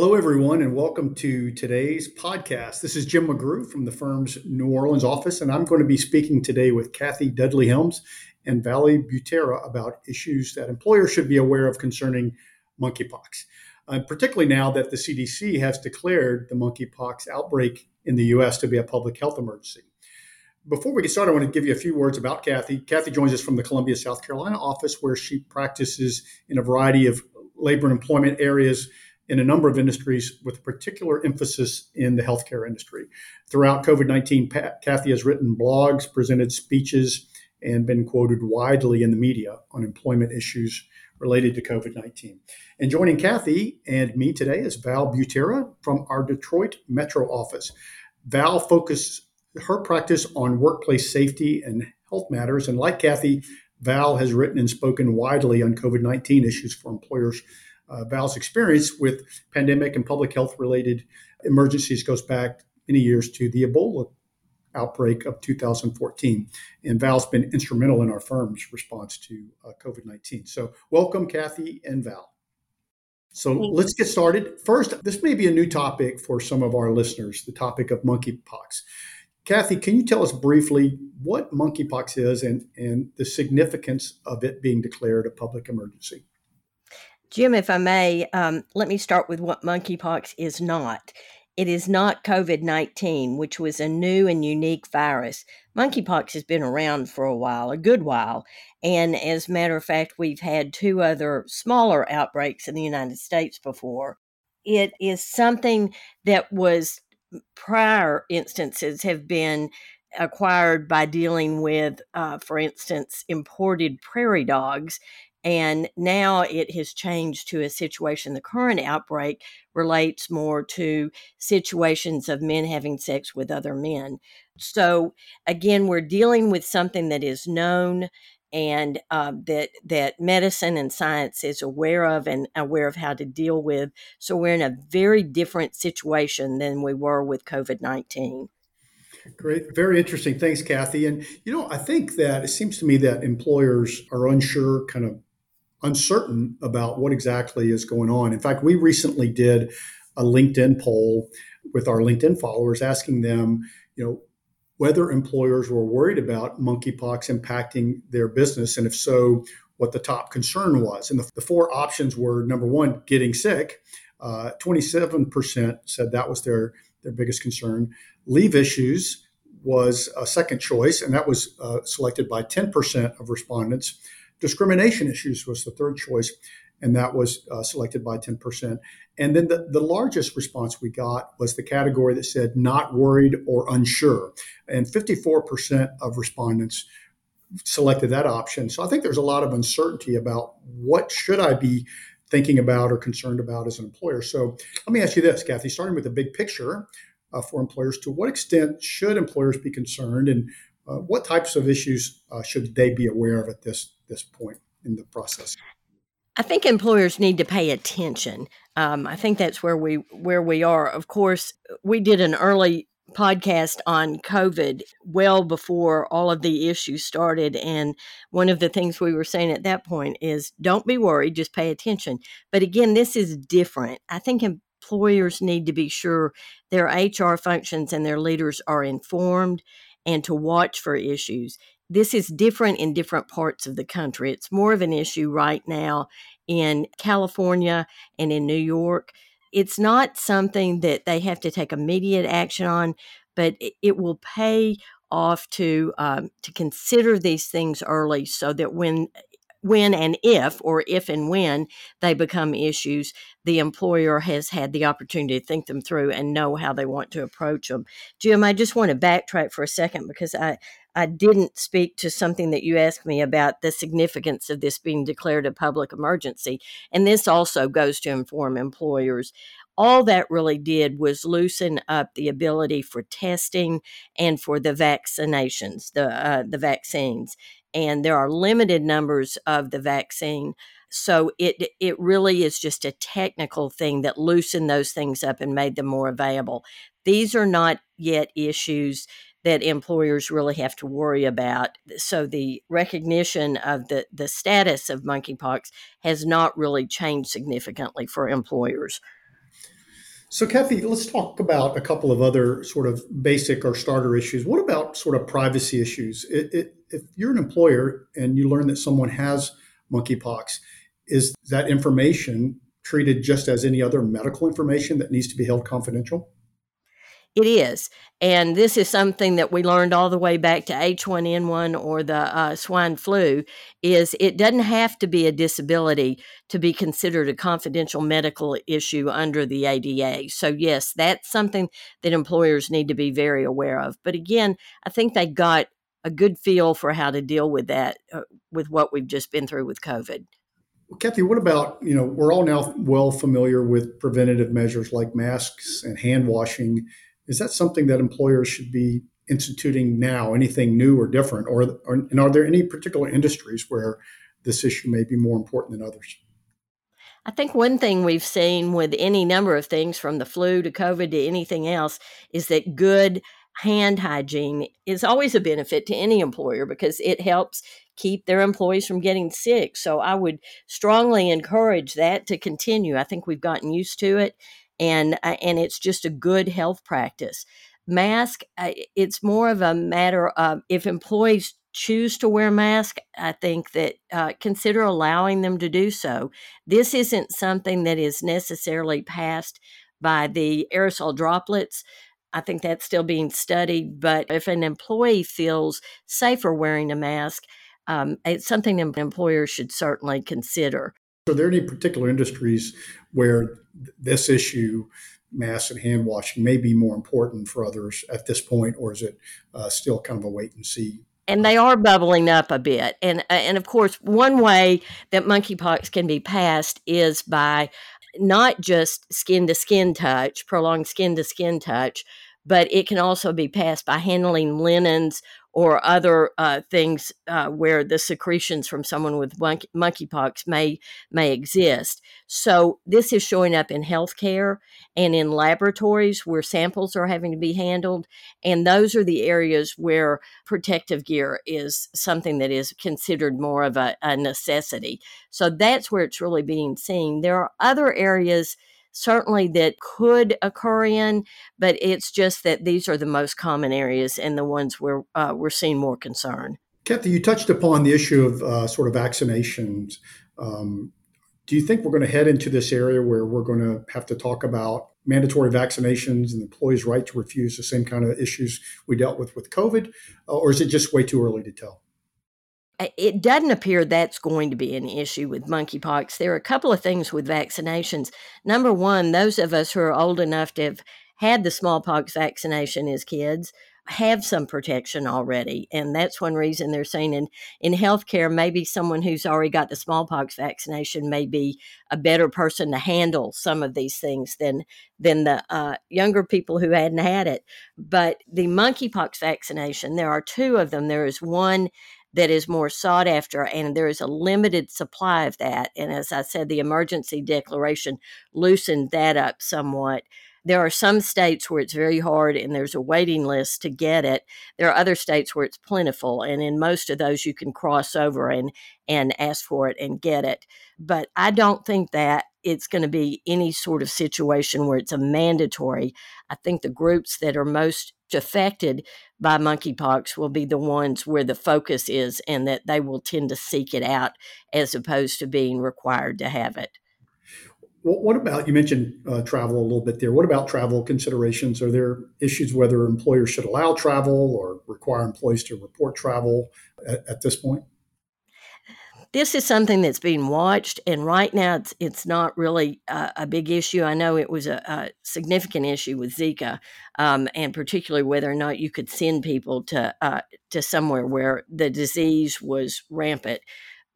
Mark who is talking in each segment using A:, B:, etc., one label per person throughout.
A: Hello, everyone, and welcome to today's podcast. This is Jim McGrew from the firm's New Orleans office, and I'm going to be speaking today with Kathy Dudley Helms and Valerie Butera about issues that employers should be aware of concerning monkeypox, uh, particularly now that the CDC has declared the monkeypox outbreak in the U.S. to be a public health emergency. Before we get started, I want to give you a few words about Kathy. Kathy joins us from the Columbia, South Carolina office, where she practices in a variety of labor and employment areas in a number of industries with a particular emphasis in the healthcare industry. Throughout COVID 19, Kathy has written blogs, presented speeches, and been quoted widely in the media on employment issues related to COVID 19. And joining Kathy and me today is Val Butera from our Detroit Metro office. Val focuses her practice on workplace safety and health matters. And like Kathy, Val has written and spoken widely on COVID 19 issues for employers uh, Val's experience with pandemic and public health related emergencies goes back many years to the Ebola outbreak of 2014. And Val's been instrumental in our firm's response to uh, COVID 19. So, welcome, Kathy and Val. So, let's get started. First, this may be a new topic for some of our listeners the topic of monkeypox. Kathy, can you tell us briefly what monkeypox is and, and the significance of it being declared a public emergency?
B: Jim, if I may, um, let me start with what monkeypox is not. It is not COVID 19, which was a new and unique virus. Monkeypox has been around for a while, a good while. And as a matter of fact, we've had two other smaller outbreaks in the United States before. It is something that was prior instances have been acquired by dealing with, uh, for instance, imported prairie dogs and now it has changed to a situation. The current outbreak relates more to situations of men having sex with other men. So again, we're dealing with something that is known and uh, that that medicine and science is aware of and aware of how to deal with. So we're in a very different situation than we were with COVID nineteen.
A: Great, very interesting. Thanks, Kathy. And you know, I think that it seems to me that employers are unsure, kind of uncertain about what exactly is going on. In fact, we recently did a LinkedIn poll with our LinkedIn followers asking them, you know, whether employers were worried about monkeypox impacting their business, and if so, what the top concern was. And the, the four options were number one, getting sick. Uh, 27% said that was their, their biggest concern. Leave issues was a second choice, and that was uh, selected by 10% of respondents. Discrimination issues was the third choice, and that was uh, selected by 10%. And then the, the largest response we got was the category that said not worried or unsure. And 54% of respondents selected that option. So I think there's a lot of uncertainty about what should I be thinking about or concerned about as an employer. So let me ask you this, Kathy, starting with the big picture uh, for employers, to what extent should employers be concerned and uh, what types of issues uh, should they be aware of at this this point in the process?
B: I think employers need to pay attention. Um, I think that's where we where we are. Of course, we did an early podcast on COVID well before all of the issues started. And one of the things we were saying at that point is don't be worried, just pay attention. But again, this is different. I think employers need to be sure their HR functions and their leaders are informed and to watch for issues this is different in different parts of the country. It's more of an issue right now in California and in New York. It's not something that they have to take immediate action on, but it, will pay off to um, to consider these things early, so that when when and if, or if and when they become issues, the employer has had the opportunity to think them through and know how they want to approach them. Jim, I just want to backtrack for a second because I, I didn't speak to something that you asked me about the significance of this being declared a public emergency. And this also goes to inform employers. All that really did was loosen up the ability for testing and for the vaccinations, the uh, the vaccines. And there are limited numbers of the vaccine. So it it really is just a technical thing that loosened those things up and made them more available. These are not yet issues that employers really have to worry about. So the recognition of the, the status of monkeypox has not really changed significantly for employers.
A: So, Kathy, let's talk about a couple of other sort of basic or starter issues. What about sort of privacy issues? It, it, if you're an employer and you learn that someone has monkeypox, is that information treated just as any other medical information that needs to be held confidential?
B: It is. And this is something that we learned all the way back to H1N1 or the uh, swine flu is it doesn't have to be a disability to be considered a confidential medical issue under the ADA. So yes, that's something that employers need to be very aware of. But again, I think they got a good feel for how to deal with that uh, with what we've just been through with COVID.
A: Well, Kathy, what about, you know, we're all now well familiar with preventative measures like masks and hand washing is that something that employers should be instituting now? Anything new or different? Or, or and are there any particular industries where this issue may be more important than others?
B: I think one thing we've seen with any number of things from the flu to COVID to anything else is that good hand hygiene is always a benefit to any employer because it helps keep their employees from getting sick. So I would strongly encourage that to continue. I think we've gotten used to it and uh, and it's just a good health practice. Mask, uh, it's more of a matter of if employees choose to wear mask, I think that uh, consider allowing them to do so. This isn't something that is necessarily passed by the aerosol droplets. I think that's still being studied, but if an employee feels safer wearing a mask, um, it's something an employer should certainly consider.
A: Are there any particular industries where this issue, mass and hand washing, may be more important for others at this point, or is it uh, still kind of a wait and see?
B: And they are bubbling up a bit, and uh, and of course, one way that monkeypox can be passed is by not just skin to skin touch, prolonged skin to skin touch, but it can also be passed by handling linens or other uh, things uh, where the secretions from someone with monkey, monkeypox may may exist. So this is showing up in healthcare and in laboratories where samples are having to be handled, and those are the areas where protective gear is something that is considered more of a, a necessity. So that's where it's really being seen. There are other areas certainly that could occur in, but it's just that these are the most common areas and the ones where uh, we're seeing more concern.
A: Kathy, you touched upon the issue of uh, sort of vaccinations. Um, do you think we're going to head into this area where we're going to have to talk about mandatory vaccinations and employees' right to refuse the same kind of issues we dealt with with COVID, uh, or is it just way too early to tell?
B: It doesn't appear that's going to be an issue with monkeypox. There are a couple of things with vaccinations. Number one, those of us who are old enough to have had the smallpox vaccination as kids have some protection already. And that's one reason they're saying in, in healthcare, maybe someone who's already got the smallpox vaccination may be a better person to handle some of these things than than the uh, younger people who hadn't had it. But the monkeypox vaccination, there are two of them. There is one that is more sought after, and there is a limited supply of that. And as I said, the emergency declaration loosened that up somewhat. There are some states where it's very hard and there's a waiting list to get it. There are other states where it's plentiful, and in most of those, you can cross over and, and ask for it and get it. But I don't think that it's going to be any sort of situation where it's a mandatory. I think the groups that are most affected by monkeypox will be the ones where the focus is and that they will tend to seek it out as opposed to being required to have it.
A: What about you mentioned uh, travel a little bit there? What about travel considerations? Are there issues whether employers should allow travel or require employees to report travel at, at this point?
B: This is something that's being watched, and right now it's it's not really a, a big issue. I know it was a, a significant issue with Zika, um, and particularly whether or not you could send people to uh, to somewhere where the disease was rampant.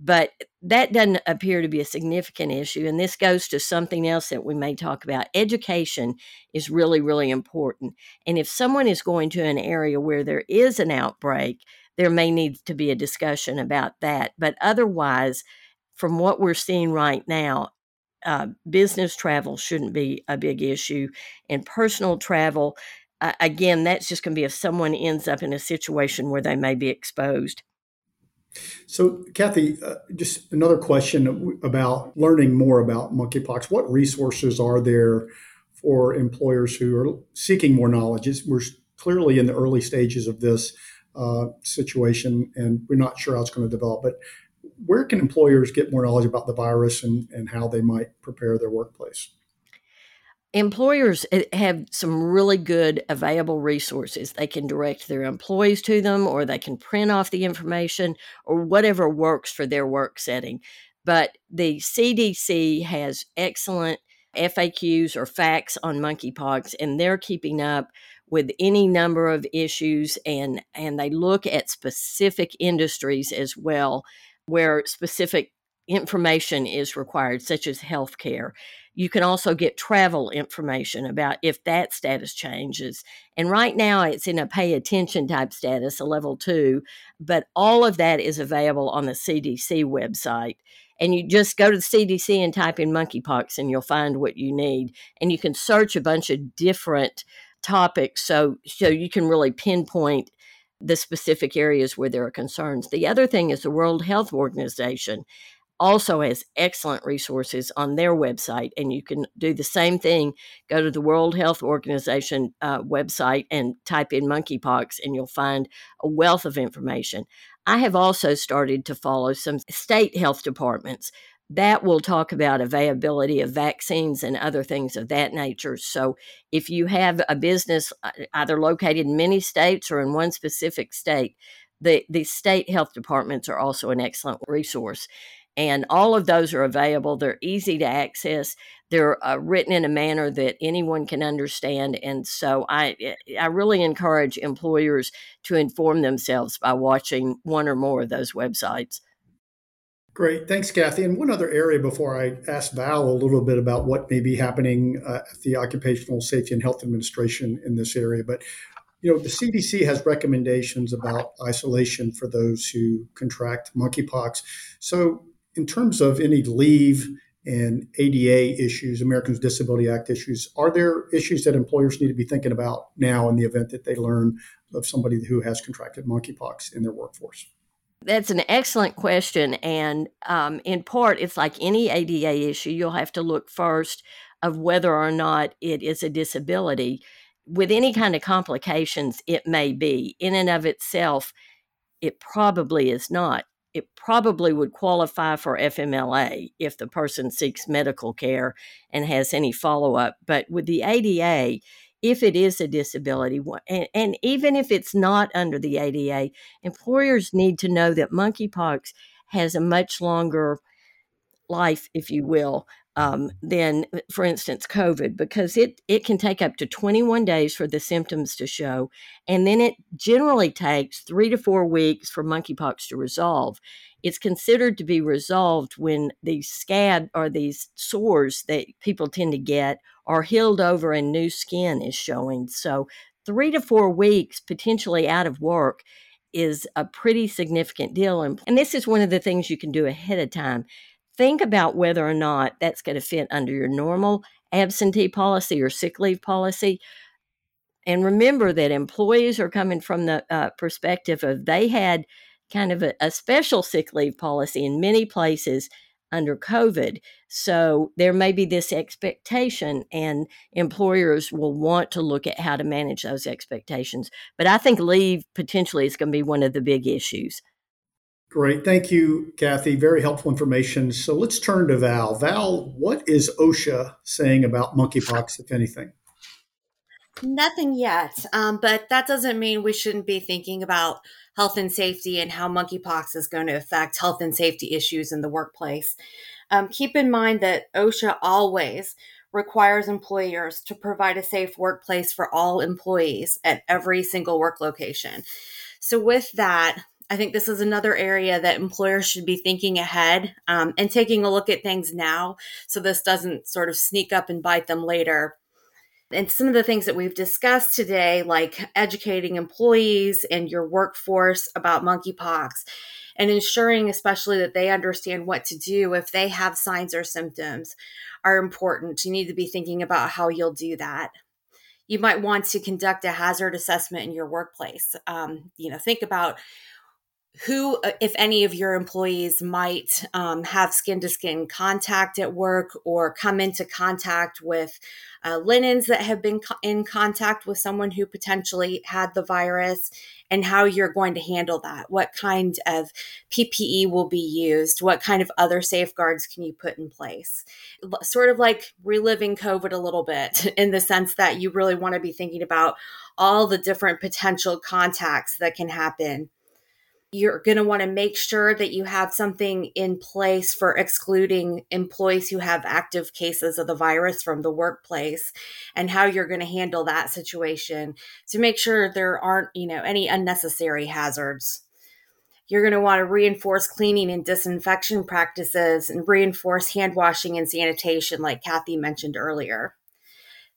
B: But that doesn't appear to be a significant issue. And this goes to something else that we may talk about. Education is really, really important. And if someone is going to an area where there is an outbreak, there may need to be a discussion about that. But otherwise, from what we're seeing right now, uh, business travel shouldn't be a big issue. And personal travel, uh, again, that's just going to be if someone ends up in a situation where they may be exposed.
A: So, Kathy, uh, just another question about learning more about monkeypox. What resources are there for employers who are seeking more knowledge? We're clearly in the early stages of this uh, situation, and we're not sure how it's going to develop. But where can employers get more knowledge about the virus and, and how they might prepare their workplace?
B: employers eh, have some really good available resources. They can direct their employees to them, or they can print off the information, or whatever works for their work setting. But the CDC has excellent FAQs or facts on monkeypox, and they're keeping up with any number of issues and and they look at specific industries as well where specific information is required such as healthcare you can also get travel information about if that status changes. And right now it's in a pay attention type status, a level two, but all of that is available on the CDC website. And you just go to the CDC and type in monkeypox and you'll find what you need. And you can search a bunch of different topics so so you can really pinpoint the specific areas where there are concerns. The other thing is the World Health Organization also has excellent resources on their website, and you can do the same thing. Go to the World Health Organization uh, website and type in monkeypox, and you'll find a wealth of information. I have also started to follow some state health departments that will talk about availability of vaccines and other things of that nature. So, if you have a business uh, either located in many states or in one specific state, the, the state health departments are also an excellent resource and all of those are available. They're easy to access. They're uh, written in a manner that anyone can understand, and so I eh, I really encourage employers to inform themselves by watching one or more of those websites.
A: Great, thanks, Kathy. And one other area before I ask Val a little bit about what may be happening uh, at the Occupational Safety and Health Administration in this area, but you know, the CDC has recommendations about isolation for those who contract monkeypox. So, in terms of any leave and ADA issues, Americans with Disability Act issues, are there issues that employers need to be thinking about now in the event that they learn of somebody who has contracted monkeypox in their workforce?
B: That's an excellent question. And um, in part, it's like any ADA issue, you'll have to look first of whether or not it is a disability. With any kind of complications, it may be. In and of itself, it probably is not it probably would qualify for FMLA if the person seeks medical care and has any follow up. But with the ADA, if it is a disability, and, and, even if it's not under the ADA, employers need to know that monkeypox has a much longer life, if you will, um, than, for instance, COVID, because it, it can take up to 21 days for the symptoms to show. And then it generally takes three to four weeks for monkeypox to resolve. It's considered to be resolved when these scab or these sores that people tend to get are healed over and new skin is showing. So, three to four weeks potentially out of work is a pretty significant deal. And, and this is one of the things you can do ahead of time think about whether or not that's going to fit under your normal absentee policy or sick leave policy. And remember that employees are coming from the uh, perspective of they had kind of a, a special sick leave policy in many places under COVID. So there may be this expectation, and employers will want to look at how to manage those expectations. But I think leave potentially is going to be one of the big issues.
A: Great. Thank you, Kathy. Very helpful information. So let's turn to Val. Val, what is OSHA saying about monkeypox, if anything?
C: Nothing yet, um, but that doesn't mean we shouldn't be thinking about health and safety and how monkeypox is going to affect health and safety issues in the workplace. Um, keep in mind that OSHA always requires employers to provide a safe workplace for all employees at every single work location. So, with that, I think this is another area that employers should be thinking ahead um, and taking a look at things now so this doesn't sort of sneak up and bite them later. And some of the things that we've discussed today, like educating employees and your workforce about monkeypox, and ensuring, especially, that they understand what to do if they have signs or symptoms, are important. You need to be thinking about how you'll do that you might want to conduct a hazard assessment in your workplace. Um, you know, think about who, uh, if any of your employees might um, have skin to skin contact at work or come into contact with uh, linens that have been co- in contact with someone who potentially had the virus, and how you're going to handle that. What kind of PPE will be used? What kind of other safeguards can you put in place? Sort of like reliving COVID a little bit in the sense that you really want to be thinking about all the different potential contacts that can happen you're going to want to make sure that you have something in place for excluding employees who have active cases of the virus from the workplace and how you're going to handle that situation to make sure there aren't, you know, any unnecessary hazards. You're going to want to reinforce cleaning and disinfection practices and reinforce hand washing and sanitation, like Kathy mentioned earlier.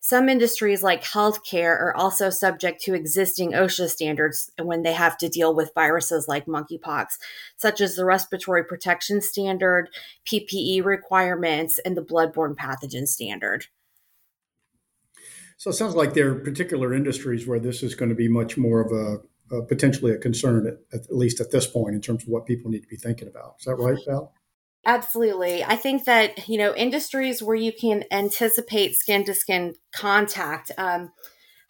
C: Some industries like healthcare are also subject to existing OSHA standards when they have to deal with viruses like monkeypox, such as the Respiratory Protection Standard, PPE requirements, and the Bloodborne Pathogen Standard.
A: So it sounds like there are particular industries where this is going to be much more of a, a potentially a concern, at, at, least at this point, in terms of what people need to be thinking about. Is that right, Val?
C: Absolutely. I think that, you know, industries where you can anticipate skin to skin contact, um,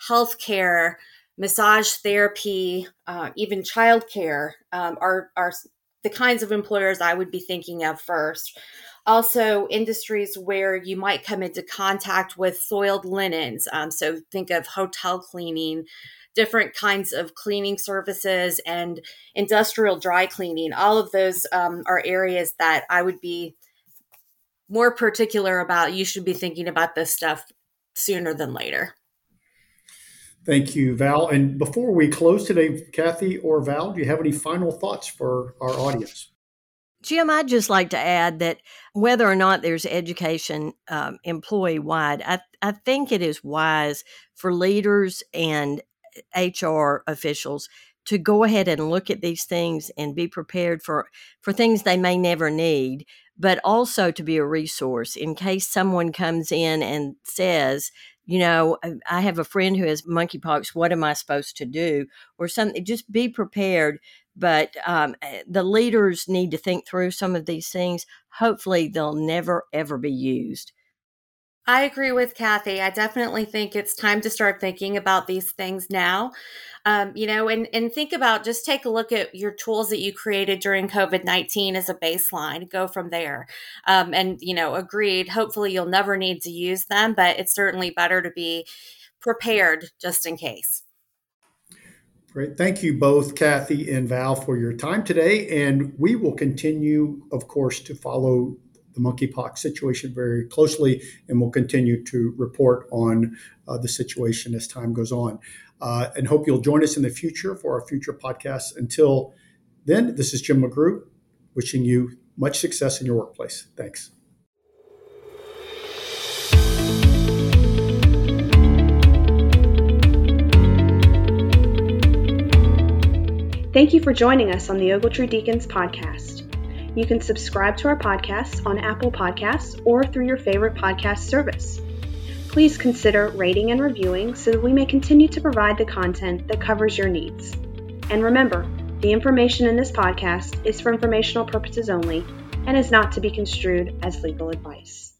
C: healthcare, massage therapy, uh, even childcare um, are, are the kinds of employers I would be thinking of first. Also, industries where you might come into contact with soiled linens. Um, so think of hotel cleaning, different kinds of cleaning services and industrial dry cleaning. All of those um, are areas that I would be more particular about. You should be thinking about this stuff sooner than later.
A: Thank you, Val. And before we close today, Kathy or Val, do you have any final thoughts for our audience?
B: Jim, I'd just like to add that whether or not there's education um, employee wide, I, I think it is wise for leaders and HR officials to go ahead and look at these things and be prepared for for things they may never need but also to be a resource in case someone comes in and says you know i have a friend who has monkeypox what am i supposed to do? or something just be prepared but um, eh, the leaders need to think through some of these things. Hopefully they'll never ever be used
C: I agree with Kathy. I definitely think it's time to start thinking about these things now. Um, you know, and, and think about just take a look at your tools that you created during COVID 19 as a baseline, go from there. Um, and, you know, agreed, hopefully you'll never need to use them, but it's certainly better to be prepared just in case.
A: Great. Thank you both, Kathy and Val, for your time today. And we will continue, of course, to follow the monkeypox situation very closely, and we'll continue to report on uh, the situation as time goes on. Uh, and hope you'll join us in the future for our future podcasts. Until then, this is Jim McGrew wishing you much success in your workplace. Thanks.
D: Thank you for joining us on the Ogletree Deakins podcast. You can subscribe to our podcast on Apple Podcasts or through your favorite podcast service. Please consider rating and reviewing so that we may continue to provide the content that covers your needs. And remember, the information in this podcast is for informational purposes only and is not to be construed as legal advice.